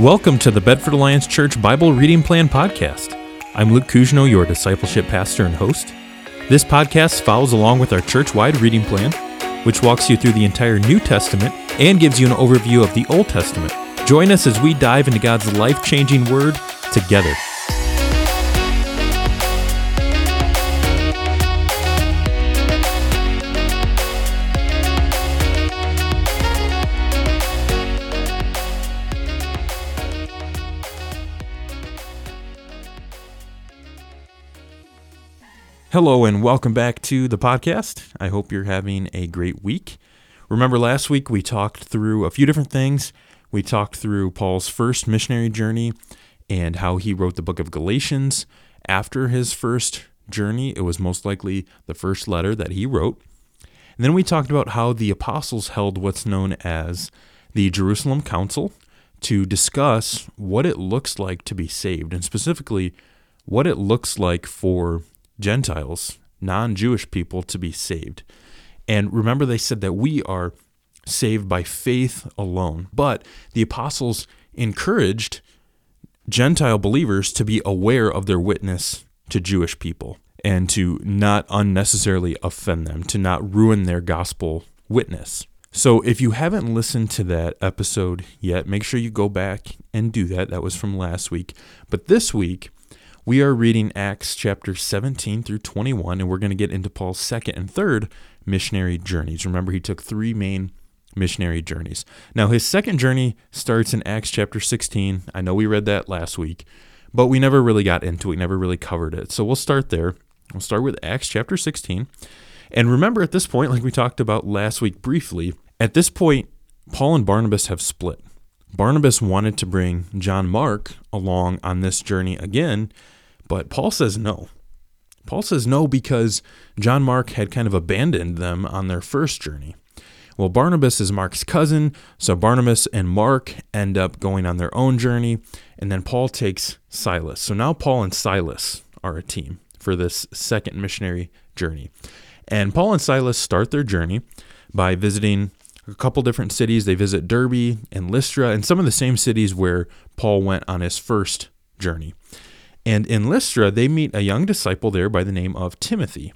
Welcome to the Bedford Alliance Church Bible Reading Plan Podcast. I'm Luke Cousino, your discipleship pastor and host. This podcast follows along with our church wide reading plan, which walks you through the entire New Testament and gives you an overview of the Old Testament. Join us as we dive into God's life changing word together. Hello, and welcome back to the podcast. I hope you're having a great week. Remember, last week we talked through a few different things. We talked through Paul's first missionary journey and how he wrote the book of Galatians. After his first journey, it was most likely the first letter that he wrote. And then we talked about how the apostles held what's known as the Jerusalem Council to discuss what it looks like to be saved, and specifically what it looks like for Gentiles, non Jewish people, to be saved. And remember, they said that we are saved by faith alone. But the apostles encouraged Gentile believers to be aware of their witness to Jewish people and to not unnecessarily offend them, to not ruin their gospel witness. So if you haven't listened to that episode yet, make sure you go back and do that. That was from last week. But this week, we are reading Acts chapter 17 through 21, and we're going to get into Paul's second and third missionary journeys. Remember, he took three main missionary journeys. Now, his second journey starts in Acts chapter 16. I know we read that last week, but we never really got into it, never really covered it. So we'll start there. We'll start with Acts chapter 16. And remember, at this point, like we talked about last week briefly, at this point, Paul and Barnabas have split. Barnabas wanted to bring John Mark along on this journey again, but Paul says no. Paul says no because John Mark had kind of abandoned them on their first journey. Well, Barnabas is Mark's cousin, so Barnabas and Mark end up going on their own journey, and then Paul takes Silas. So now Paul and Silas are a team for this second missionary journey. And Paul and Silas start their journey by visiting a couple different cities. They visit Derbe and Lystra, and some of the same cities where Paul went on his first journey. And in Lystra, they meet a young disciple there by the name of Timothy.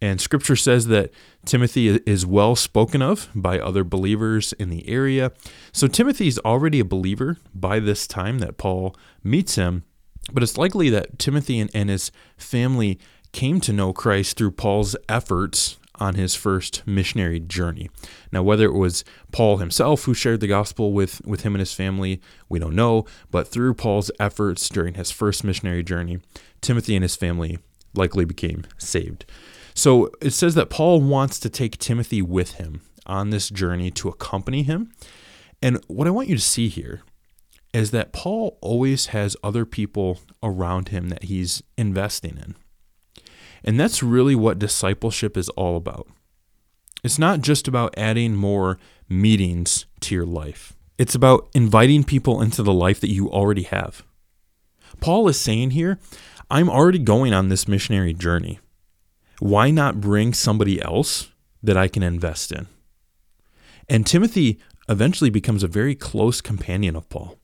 And scripture says that Timothy is well spoken of by other believers in the area. So Timothy is already a believer by this time that Paul meets him. But it's likely that Timothy and, and his family came to know Christ through Paul's efforts on his first missionary journey. Now, whether it was Paul himself who shared the gospel with, with him and his family, we don't know, but through Paul's efforts during his first missionary journey, Timothy and his family likely became saved. So it says that Paul wants to take Timothy with him on this journey to accompany him. And what I want you to see here is that Paul always has other people around him that he's investing in. And that's really what discipleship is all about. It's not just about adding more meetings to your life, it's about inviting people into the life that you already have. Paul is saying here, I'm already going on this missionary journey. Why not bring somebody else that I can invest in? And Timothy eventually becomes a very close companion of Paul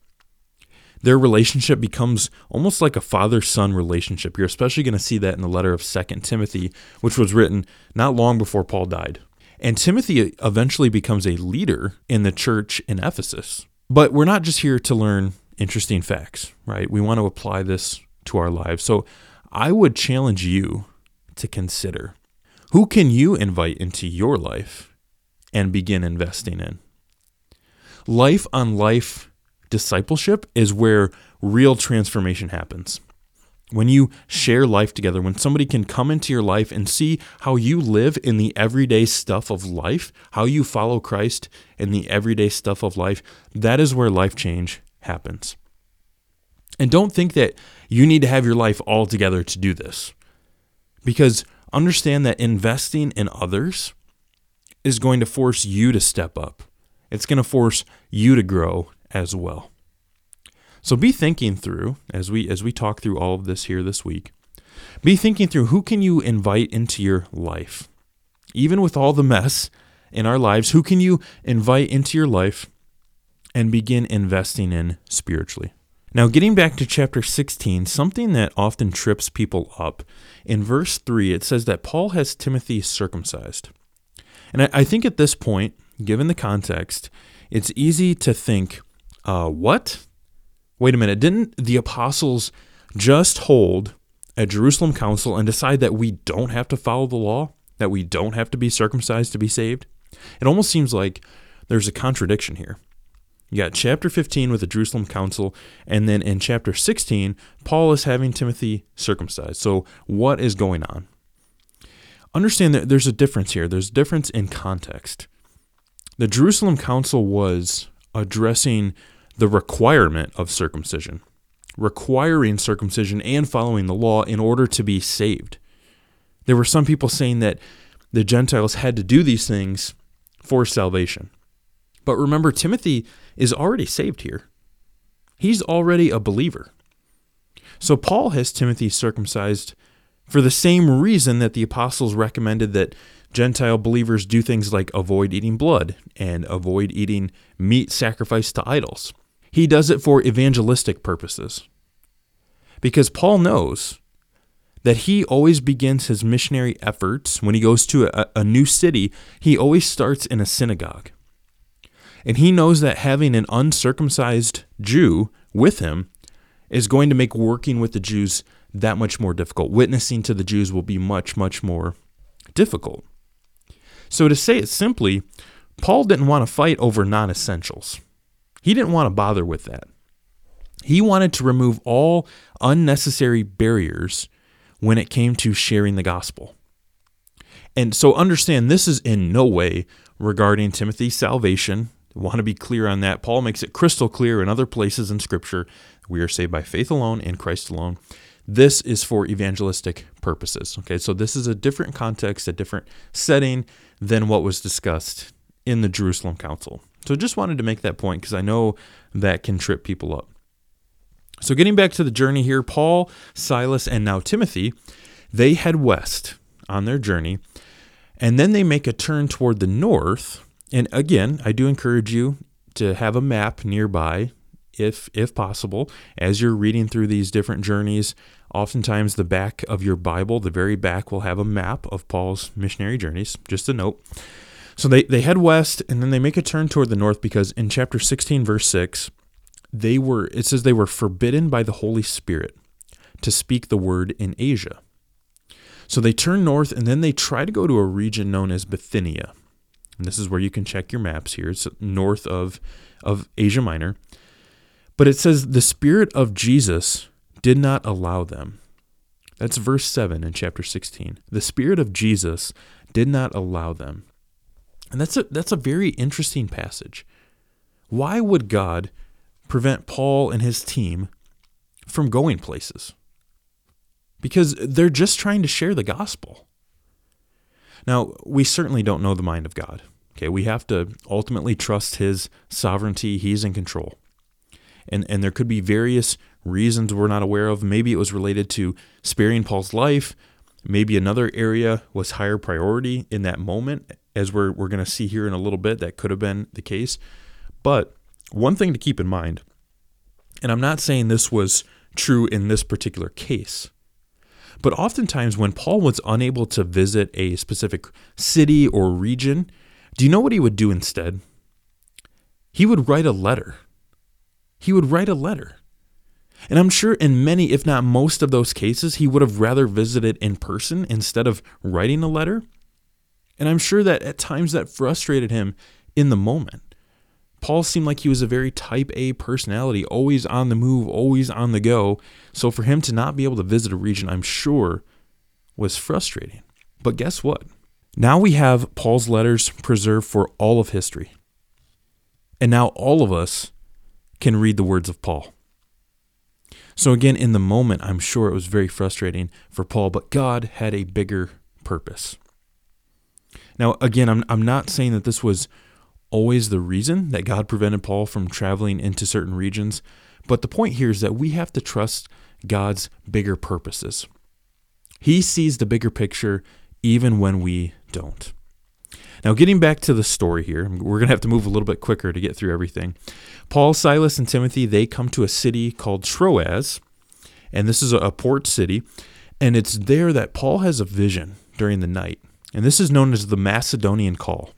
their relationship becomes almost like a father son relationship. You're especially going to see that in the letter of 2 Timothy, which was written not long before Paul died. And Timothy eventually becomes a leader in the church in Ephesus. But we're not just here to learn interesting facts, right? We want to apply this to our lives. So I would challenge you to consider who can you invite into your life and begin investing in? Life on life discipleship is where real transformation happens. When you share life together, when somebody can come into your life and see how you live in the everyday stuff of life, how you follow Christ in the everyday stuff of life, that is where life change happens. And don't think that you need to have your life all together to do this. Because understand that investing in others is going to force you to step up. It's going to force you to grow as well. So be thinking through as we as we talk through all of this here this week. Be thinking through who can you invite into your life? Even with all the mess in our lives, who can you invite into your life and begin investing in spiritually. Now, getting back to chapter 16, something that often trips people up. In verse 3, it says that Paul has Timothy circumcised. And I, I think at this point, given the context, it's easy to think, uh, what? Wait a minute, didn't the apostles just hold a Jerusalem council and decide that we don't have to follow the law? That we don't have to be circumcised to be saved? It almost seems like there's a contradiction here. You got chapter 15 with the Jerusalem Council, and then in chapter 16, Paul is having Timothy circumcised. So, what is going on? Understand that there's a difference here. There's a difference in context. The Jerusalem Council was addressing the requirement of circumcision, requiring circumcision and following the law in order to be saved. There were some people saying that the Gentiles had to do these things for salvation. But remember, Timothy is already saved here. He's already a believer. So Paul has Timothy circumcised for the same reason that the apostles recommended that Gentile believers do things like avoid eating blood and avoid eating meat sacrificed to idols. He does it for evangelistic purposes. Because Paul knows that he always begins his missionary efforts when he goes to a, a new city, he always starts in a synagogue. And he knows that having an uncircumcised Jew with him is going to make working with the Jews that much more difficult. Witnessing to the Jews will be much, much more difficult. So, to say it simply, Paul didn't want to fight over non essentials. He didn't want to bother with that. He wanted to remove all unnecessary barriers when it came to sharing the gospel. And so, understand this is in no way regarding Timothy's salvation want to be clear on that. Paul makes it crystal clear in other places in Scripture we are saved by faith alone in Christ alone. This is for evangelistic purposes. Okay, so this is a different context, a different setting than what was discussed in the Jerusalem Council. So just wanted to make that point because I know that can trip people up. So getting back to the journey here, Paul, Silas, and now Timothy, they head west on their journey, and then they make a turn toward the north. And again, I do encourage you to have a map nearby if if possible. As you're reading through these different journeys oftentimes the back of your bible the very back will have a map of paul's missionary journeys. Just a note so they, they head west and then they make a turn toward the north because in chapter 16 verse 6 they were it says they were forbidden by the holy spirit to speak the word in asia so they turn north and then they try to go to a region known as bithynia and this is where you can check your maps here. It's north of, of Asia Minor. But it says, the Spirit of Jesus did not allow them. That's verse 7 in chapter 16. The Spirit of Jesus did not allow them. And that's a, that's a very interesting passage. Why would God prevent Paul and his team from going places? Because they're just trying to share the gospel. Now, we certainly don't know the mind of God. Okay, we have to ultimately trust his sovereignty. He's in control. And and there could be various reasons we're not aware of. Maybe it was related to sparing Paul's life. Maybe another area was higher priority in that moment, as we're, we're going to see here in a little bit. That could have been the case. But one thing to keep in mind, and I'm not saying this was true in this particular case, but oftentimes, when Paul was unable to visit a specific city or region, do you know what he would do instead? He would write a letter. He would write a letter. And I'm sure in many, if not most of those cases, he would have rather visited in person instead of writing a letter. And I'm sure that at times that frustrated him in the moment. Paul seemed like he was a very type A personality, always on the move, always on the go. So for him to not be able to visit a region, I'm sure, was frustrating. But guess what? Now we have Paul's letters preserved for all of history. And now all of us can read the words of Paul. So again, in the moment, I'm sure it was very frustrating for Paul, but God had a bigger purpose. Now, again, I'm, I'm not saying that this was always the reason that God prevented Paul from traveling into certain regions. But the point here is that we have to trust God's bigger purposes. He sees the bigger picture even when we don't. Now, getting back to the story here, we're going to have to move a little bit quicker to get through everything. Paul, Silas, and Timothy, they come to a city called Troas, and this is a port city, and it's there that Paul has a vision during the night. And this is known as the Macedonian call.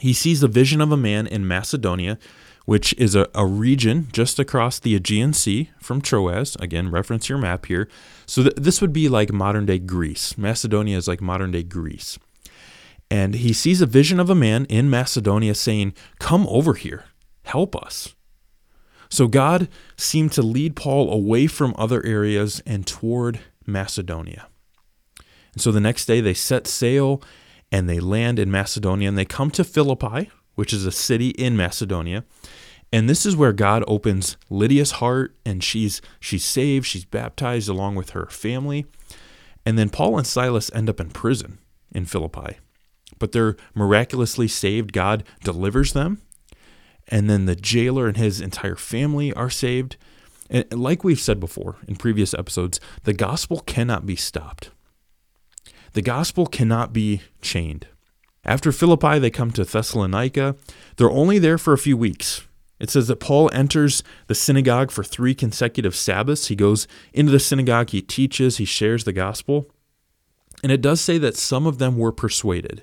He sees the vision of a man in Macedonia, which is a, a region just across the Aegean Sea from Troas. Again, reference your map here. So th- this would be like modern day Greece. Macedonia is like modern day Greece. And he sees a vision of a man in Macedonia saying, Come over here, help us. So God seemed to lead Paul away from other areas and toward Macedonia. And so the next day they set sail and they land in Macedonia and they come to Philippi, which is a city in Macedonia. And this is where God opens Lydia's heart and she's she's saved, she's baptized along with her family. And then Paul and Silas end up in prison in Philippi. But they're miraculously saved. God delivers them. And then the jailer and his entire family are saved. And like we've said before in previous episodes, the gospel cannot be stopped. The gospel cannot be chained. After Philippi, they come to Thessalonica. They're only there for a few weeks. It says that Paul enters the synagogue for three consecutive Sabbaths. He goes into the synagogue, he teaches, he shares the gospel. And it does say that some of them were persuaded.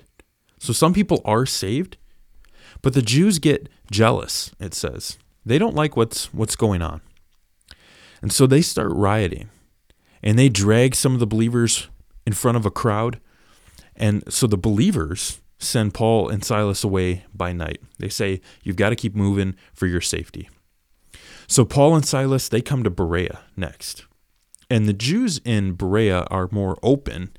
So some people are saved, but the Jews get jealous, it says. They don't like what's what's going on. And so they start rioting. And they drag some of the believers in front of a crowd. And so the believers send Paul and Silas away by night. They say, You've got to keep moving for your safety. So Paul and Silas, they come to Berea next. And the Jews in Berea are more open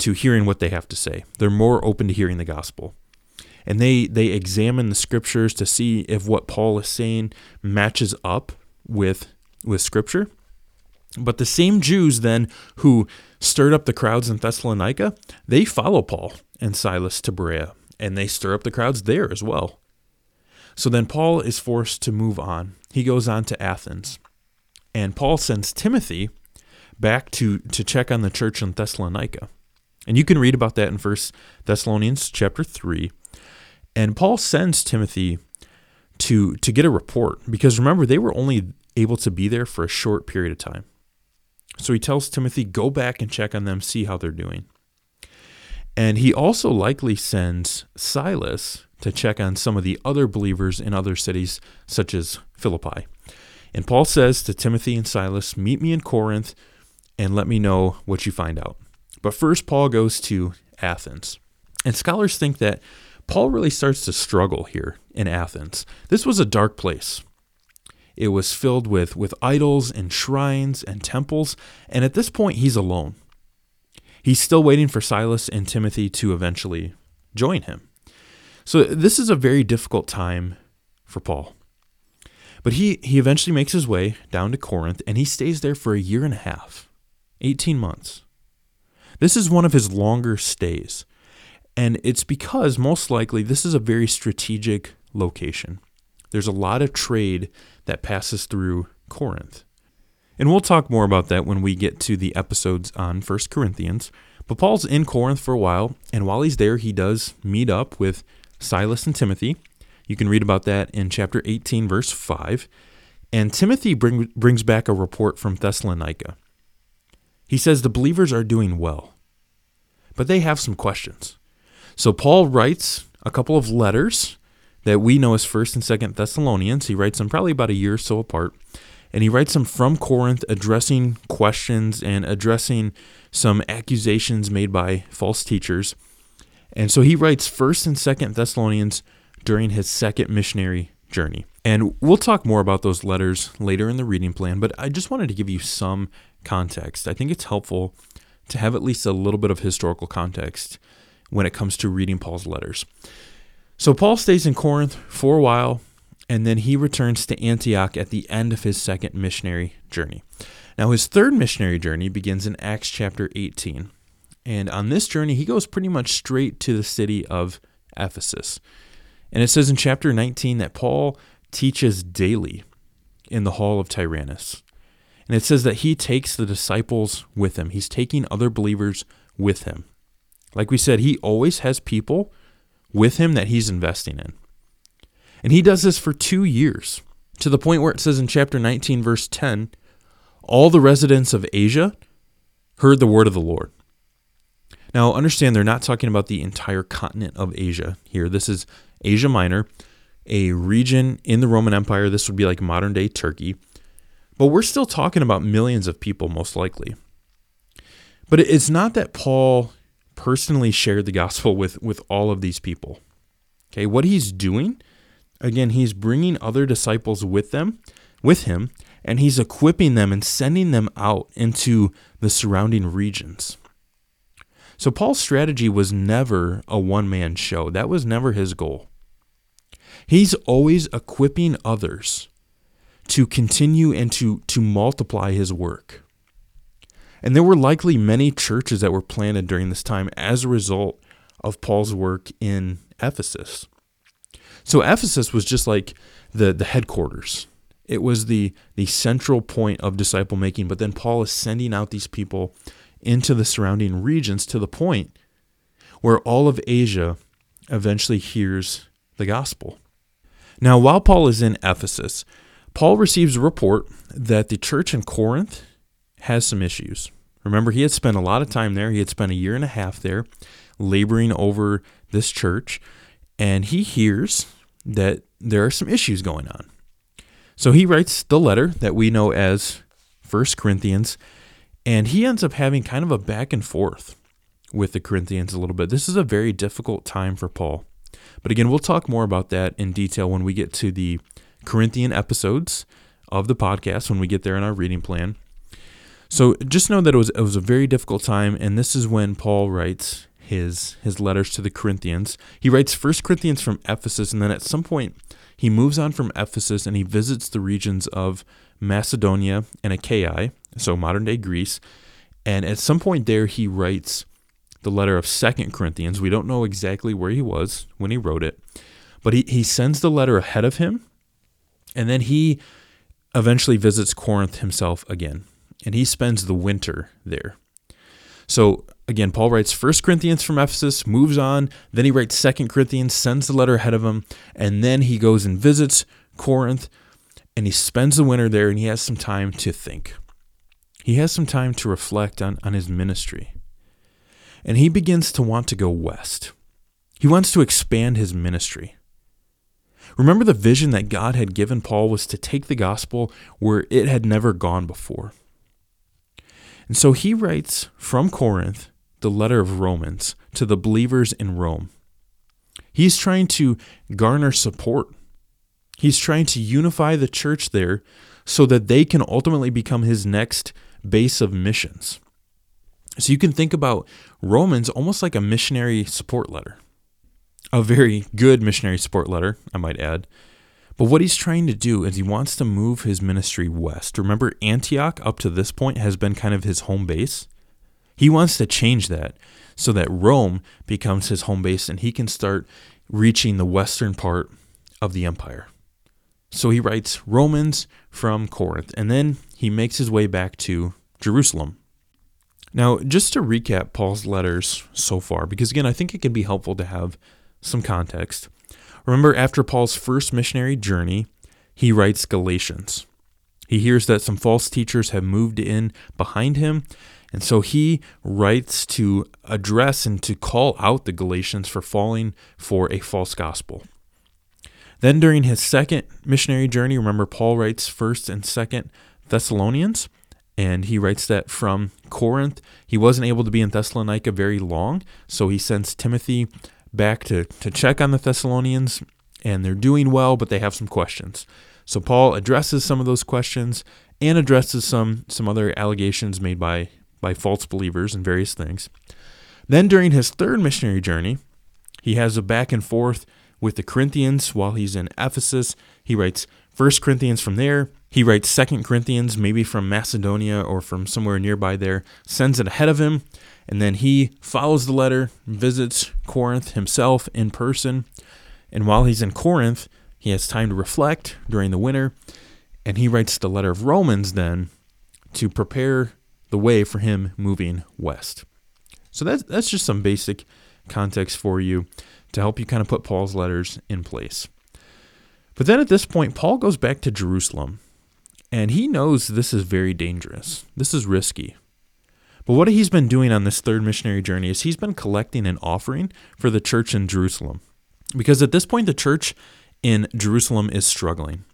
to hearing what they have to say. They're more open to hearing the gospel. And they, they examine the scriptures to see if what Paul is saying matches up with, with scripture. But the same Jews then who stirred up the crowds in Thessalonica, they follow Paul and Silas to Berea, and they stir up the crowds there as well. So then Paul is forced to move on. He goes on to Athens. And Paul sends Timothy back to, to check on the church in Thessalonica. And you can read about that in First Thessalonians chapter 3. And Paul sends Timothy to to get a report because remember they were only able to be there for a short period of time. So he tells Timothy, go back and check on them, see how they're doing. And he also likely sends Silas to check on some of the other believers in other cities, such as Philippi. And Paul says to Timothy and Silas, Meet me in Corinth and let me know what you find out. But first, Paul goes to Athens. And scholars think that Paul really starts to struggle here in Athens. This was a dark place. It was filled with, with idols and shrines and temples, and at this point, he's alone. He's still waiting for Silas and Timothy to eventually join him. So, this is a very difficult time for Paul. But he, he eventually makes his way down to Corinth, and he stays there for a year and a half 18 months. This is one of his longer stays. And it's because, most likely, this is a very strategic location. There's a lot of trade that passes through Corinth. And we'll talk more about that when we get to the episodes on 1 Corinthians. But Paul's in Corinth for a while, and while he's there, he does meet up with Silas and Timothy. You can read about that in chapter 18, verse 5. And Timothy bring, brings back a report from Thessalonica. He says the believers are doing well, but they have some questions. So Paul writes a couple of letters that we know as First and Second Thessalonians. He writes them probably about a year or so apart, and he writes them from Corinth, addressing questions and addressing some accusations made by false teachers. And so he writes First and Second Thessalonians during his second missionary journey. And we'll talk more about those letters later in the reading plan, but I just wanted to give you some context. I think it's helpful to have at least a little bit of historical context when it comes to reading Paul's letters. So Paul stays in Corinth for a while, and then he returns to Antioch at the end of his second missionary journey. Now, his third missionary journey begins in Acts chapter 18. And on this journey, he goes pretty much straight to the city of Ephesus. And it says in chapter 19 that Paul teaches daily in the hall of Tyrannus. And it says that he takes the disciples with him, he's taking other believers with him. Like we said, he always has people with him that he's investing in. And he does this for two years, to the point where it says in chapter 19, verse 10 all the residents of Asia heard the word of the Lord. Now, understand they're not talking about the entire continent of Asia here. This is Asia Minor, a region in the Roman Empire. This would be like modern day Turkey. But we're still talking about millions of people, most likely. But it's not that Paul personally shared the gospel with, with all of these people. Okay, what he's doing, again, he's bringing other disciples with them, with him, and he's equipping them and sending them out into the surrounding regions. So Paul's strategy was never a one man show. That was never his goal. He's always equipping others to continue and to, to multiply his work. And there were likely many churches that were planted during this time as a result of Paul's work in Ephesus. So Ephesus was just like the, the headquarters. It was the, the central point of disciple making, but then Paul is sending out these people into the surrounding regions to the point where all of Asia eventually hears the gospel. Now, while Paul is in Ephesus, Paul receives a report that the church in Corinth has some issues. Remember, he had spent a lot of time there. He had spent a year and a half there laboring over this church, and he hears that there are some issues going on. So he writes the letter that we know as First Corinthians, and he ends up having kind of a back and forth with the Corinthians a little bit. This is a very difficult time for Paul. But again, we'll talk more about that in detail when we get to the Corinthian episodes of the podcast, when we get there in our reading plan. So just know that it was it was a very difficult time, and this is when Paul writes his his letters to the Corinthians. He writes First Corinthians from Ephesus, and then at some point he moves on from Ephesus and he visits the regions of Macedonia and Achaia, so modern day Greece. And at some point there, he writes the letter of Second Corinthians. We don't know exactly where he was when he wrote it, but he, he sends the letter ahead of him, and then he eventually visits Corinth himself again, and he spends the winter there. So again, Paul writes First Corinthians from Ephesus, moves on, then he writes Second Corinthians, sends the letter ahead of him, and then he goes and visits Corinth, and he spends the winter there, and he has some time to think. He has some time to reflect on, on his ministry. And he begins to want to go west. He wants to expand his ministry. Remember, the vision that God had given Paul was to take the gospel where it had never gone before. And so he writes from Corinth the letter of Romans to the believers in Rome. He's trying to garner support. He's trying to unify the church there so that they can ultimately become his next base of missions. So you can think about Romans almost like a missionary support letter. A very good missionary support letter, I might add. But what he's trying to do is he wants to move his ministry west. Remember, Antioch up to this point has been kind of his home base. He wants to change that so that Rome becomes his home base and he can start reaching the western part of the empire. So he writes Romans from Corinth, and then he makes his way back to Jerusalem. Now, just to recap Paul's letters so far, because again, I think it can be helpful to have some context. Remember, after Paul's first missionary journey, he writes Galatians. He hears that some false teachers have moved in behind him, and so he writes to address and to call out the Galatians for falling for a false gospel. Then during his second missionary journey, remember Paul writes 1st and 2nd Thessalonians, and he writes that from Corinth. He wasn't able to be in Thessalonica very long, so he sends Timothy back to, to check on the Thessalonians, and they're doing well, but they have some questions. So Paul addresses some of those questions and addresses some some other allegations made by by false believers and various things. Then during his third missionary journey, he has a back and forth with the Corinthians while he's in Ephesus. He writes First Corinthians from there. He writes Second Corinthians, maybe from Macedonia or from somewhere nearby there, sends it ahead of him, and then he follows the letter, visits Corinth himself in person. And while he's in Corinth, he has time to reflect during the winter, and he writes the letter of Romans then to prepare the way for him moving west. So that's that's just some basic context for you to help you kind of put Paul's letters in place. But then at this point, Paul goes back to Jerusalem, and he knows this is very dangerous. This is risky. But what he's been doing on this third missionary journey is he's been collecting an offering for the church in Jerusalem. Because at this point, the church in Jerusalem is struggling.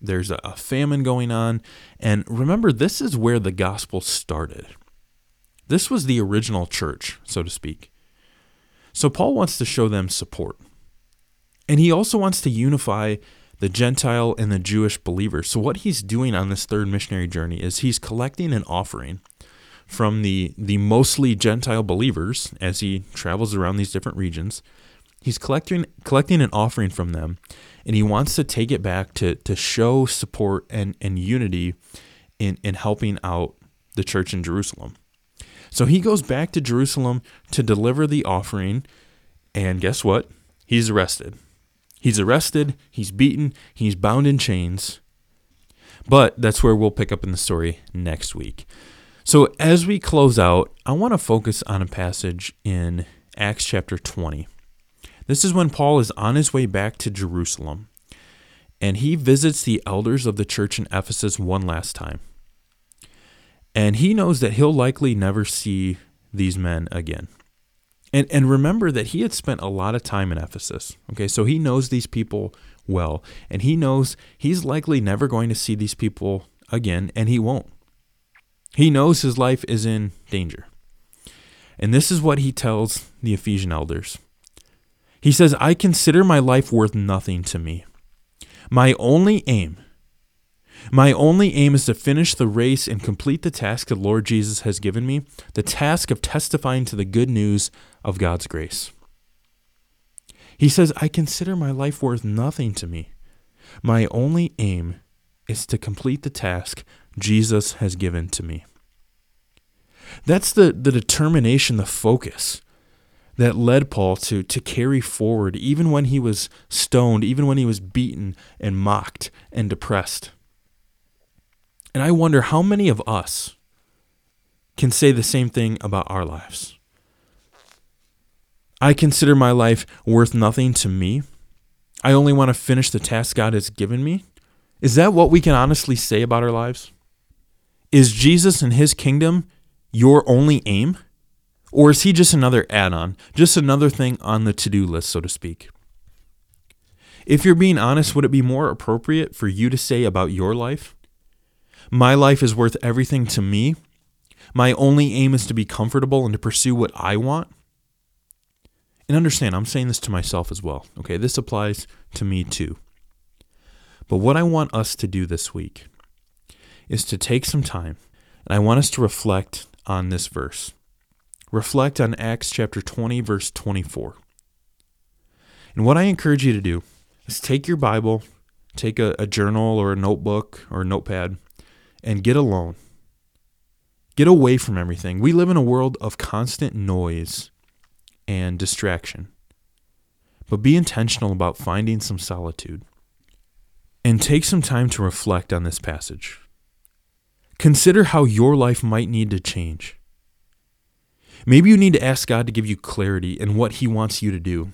There's a famine going on. And remember, this is where the gospel started. This was the original church, so to speak. So Paul wants to show them support. And he also wants to unify the Gentile and the Jewish believer. So what he's doing on this third missionary journey is he's collecting an offering from the the mostly Gentile believers as he travels around these different regions. He's collecting collecting an offering from them, and he wants to take it back to to show support and, and unity in, in helping out the church in Jerusalem. So he goes back to Jerusalem to deliver the offering, and guess what? He's arrested. He's arrested, he's beaten, he's bound in chains. But that's where we'll pick up in the story next week. So as we close out, I want to focus on a passage in Acts chapter 20. This is when Paul is on his way back to Jerusalem, and he visits the elders of the church in Ephesus one last time. And he knows that he'll likely never see these men again. And, and remember that he had spent a lot of time in Ephesus. Okay, so he knows these people well, and he knows he's likely never going to see these people again, and he won't. He knows his life is in danger. And this is what he tells the Ephesian elders. He says, I consider my life worth nothing to me. My only aim my only aim is to finish the race and complete the task the Lord Jesus has given me the task of testifying to the good news of God's grace. He says, I consider my life worth nothing to me. My only aim is to complete the task Jesus has given to me. That's the, the determination, the focus that led Paul to, to carry forward, even when he was stoned, even when he was beaten and mocked and depressed. And I wonder how many of us can say the same thing about our lives. I consider my life worth nothing to me. I only want to finish the task God has given me. Is that what we can honestly say about our lives? Is Jesus and his kingdom your only aim? Or is he just another add on, just another thing on the to do list, so to speak? If you're being honest, would it be more appropriate for you to say about your life, my life is worth everything to me. My only aim is to be comfortable and to pursue what I want. And understand, I'm saying this to myself as well. Okay, this applies to me too. But what I want us to do this week is to take some time, and I want us to reflect on this verse. Reflect on Acts chapter 20, verse 24. And what I encourage you to do is take your Bible, take a, a journal or a notebook or a notepad, and get alone. Get away from everything. We live in a world of constant noise and distraction. But be intentional about finding some solitude. And take some time to reflect on this passage. Consider how your life might need to change. Maybe you need to ask God to give you clarity in what He wants you to do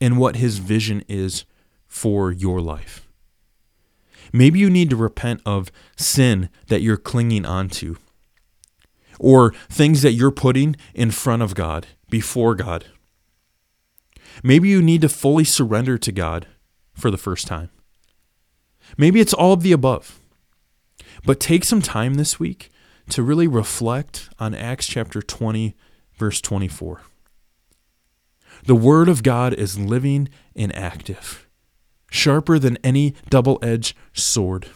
and what His vision is for your life. Maybe you need to repent of sin that you're clinging onto or things that you're putting in front of God, before God. Maybe you need to fully surrender to God for the first time. Maybe it's all of the above. But take some time this week to really reflect on Acts chapter 20, verse 24. The Word of God is living and active sharper than any double edged sword,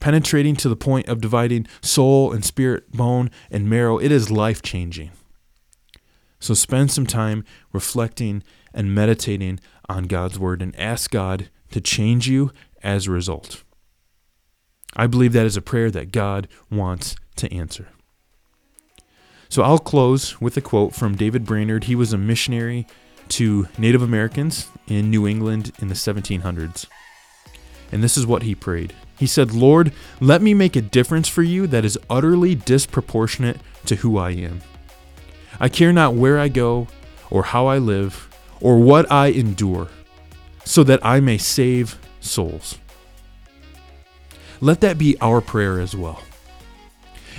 penetrating to the point of dividing soul and spirit, bone and marrow. It is life changing. So spend some time reflecting and meditating on God's word and ask God to change you as a result. I believe that is a prayer that God wants to answer. So I'll close with a quote from David Brainerd. He was a missionary to Native Americans in New England in the 1700s. And this is what he prayed. He said, Lord, let me make a difference for you that is utterly disproportionate to who I am. I care not where I go, or how I live, or what I endure, so that I may save souls. Let that be our prayer as well.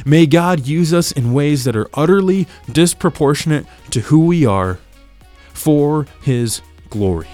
May God use us in ways that are utterly disproportionate to who we are for His glory.